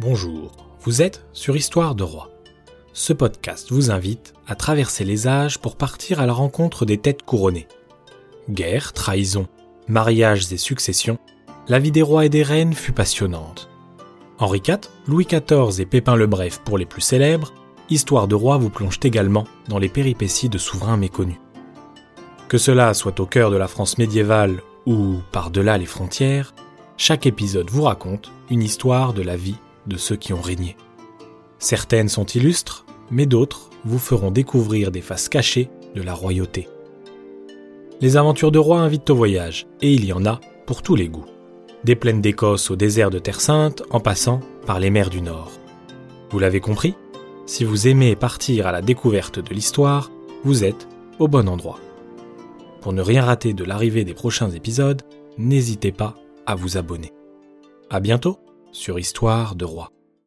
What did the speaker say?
Bonjour, vous êtes sur Histoire de Roi. Ce podcast vous invite à traverser les âges pour partir à la rencontre des têtes couronnées. Guerre, trahison, mariages et successions, la vie des rois et des reines fut passionnante. Henri IV, Louis XIV et Pépin le Bref pour les plus célèbres, Histoire de Roi vous plonge également dans les péripéties de souverains méconnus. Que cela soit au cœur de la France médiévale ou par-delà les frontières, chaque épisode vous raconte une histoire de la vie de ceux qui ont régné. Certaines sont illustres, mais d'autres vous feront découvrir des faces cachées de la royauté. Les aventures de roi invitent au voyage, et il y en a pour tous les goûts. Des plaines d'Écosse au désert de Terre Sainte, en passant par les mers du Nord. Vous l'avez compris Si vous aimez partir à la découverte de l'histoire, vous êtes au bon endroit. Pour ne rien rater de l'arrivée des prochains épisodes, n'hésitez pas à vous abonner. À bientôt sur Histoire de Roi.